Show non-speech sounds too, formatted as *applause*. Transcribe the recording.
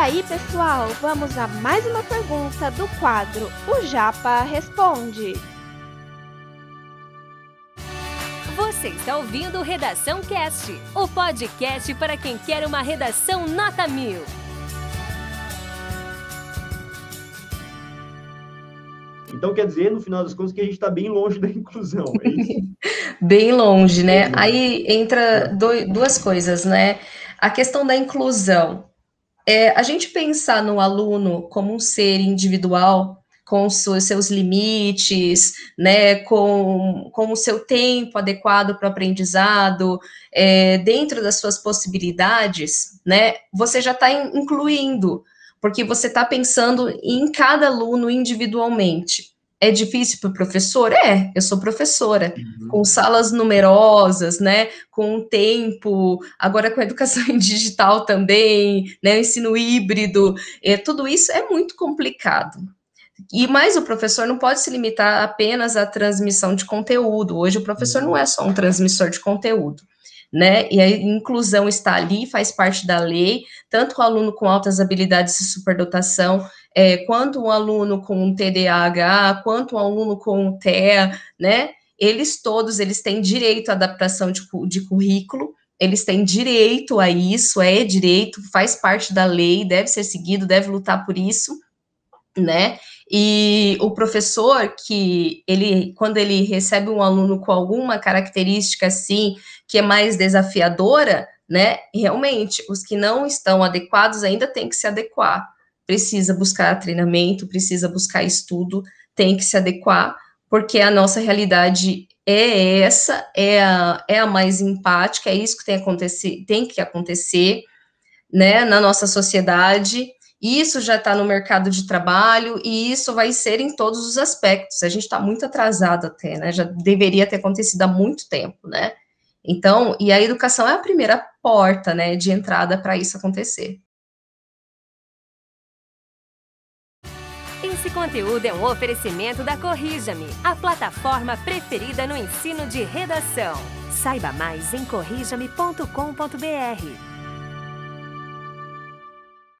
aí, pessoal, vamos a mais uma pergunta do quadro O Japa Responde. Você está ouvindo Redação Cast, o podcast para quem quer uma redação nota mil. Então, quer dizer, no final das contas, que a gente está bem longe da inclusão, é isso? *laughs* bem longe, né? Aí entra duas coisas, né? A questão da inclusão. É, a gente pensar no aluno como um ser individual, com os seus limites, né, com, com o seu tempo adequado para o aprendizado, é, dentro das suas possibilidades, né, você já está incluindo, porque você está pensando em cada aluno individualmente. É difícil para o professor? É, eu sou professora, uhum. com salas numerosas, né, com tempo, agora com a educação *laughs* digital também, né, o ensino híbrido, é, tudo isso é muito complicado. E mais o professor não pode se limitar apenas à transmissão de conteúdo. Hoje o professor não é só um transmissor de conteúdo né? E a inclusão está ali, faz parte da lei, tanto o aluno com altas habilidades e superdotação, é, quanto um aluno com TDAH, quanto um aluno com TEA, né? Eles todos, eles têm direito à adaptação de, de currículo, eles têm direito a isso, é direito, faz parte da lei, deve ser seguido, deve lutar por isso, né? E o professor que ele, quando ele recebe um aluno com alguma característica assim, que é mais desafiadora, né? Realmente, os que não estão adequados ainda tem que se adequar. Precisa buscar treinamento, precisa buscar estudo, tem que se adequar, porque a nossa realidade é essa, é a, é a mais empática, é isso que tem, acontecer, tem que acontecer, né, na nossa sociedade, isso já está no mercado de trabalho e isso vai ser em todos os aspectos. A gente está muito atrasado até, né? Já deveria ter acontecido há muito tempo, né? Então, e a educação é a primeira porta, né, de entrada para isso acontecer. Esse conteúdo é um oferecimento da Corrija-me, a plataforma preferida no ensino de redação. Saiba mais em corrijame.com.br.